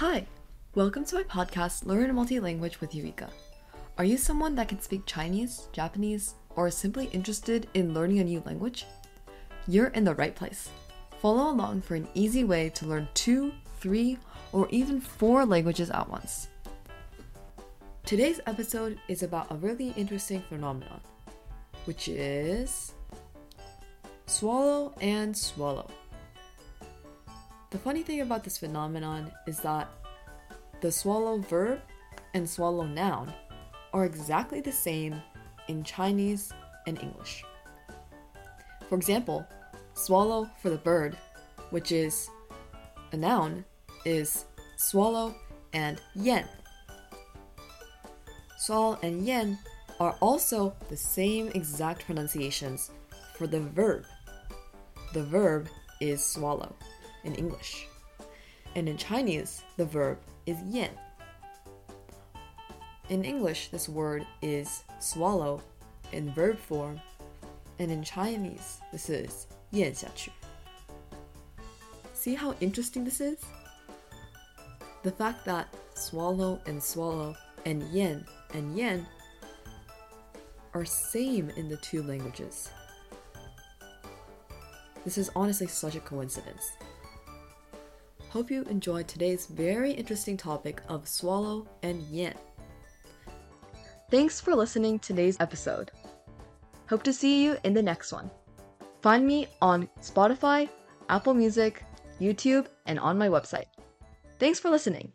Hi, welcome to my podcast, Learn Multi-Language with Eureka. Are you someone that can speak Chinese, Japanese, or simply interested in learning a new language? You're in the right place. Follow along for an easy way to learn two, three, or even four languages at once. Today's episode is about a really interesting phenomenon, which is swallow and swallow. The funny thing about this phenomenon is that the swallow verb and swallow noun are exactly the same in Chinese and English. For example, swallow for the bird, which is a noun, is swallow and yan. Swallow and yan are also the same exact pronunciations for the verb. The verb is swallow in English. And in Chinese, the verb is "yin." In English, this word is swallow in verb form, and in Chinese, this is 咽下去. See how interesting this is? The fact that swallow and swallow and "yin" and yan are same in the two languages. This is honestly such a coincidence. Hope you enjoyed today's very interesting topic of swallow and yin. Thanks for listening to today's episode. Hope to see you in the next one. Find me on Spotify, Apple Music, YouTube, and on my website. Thanks for listening.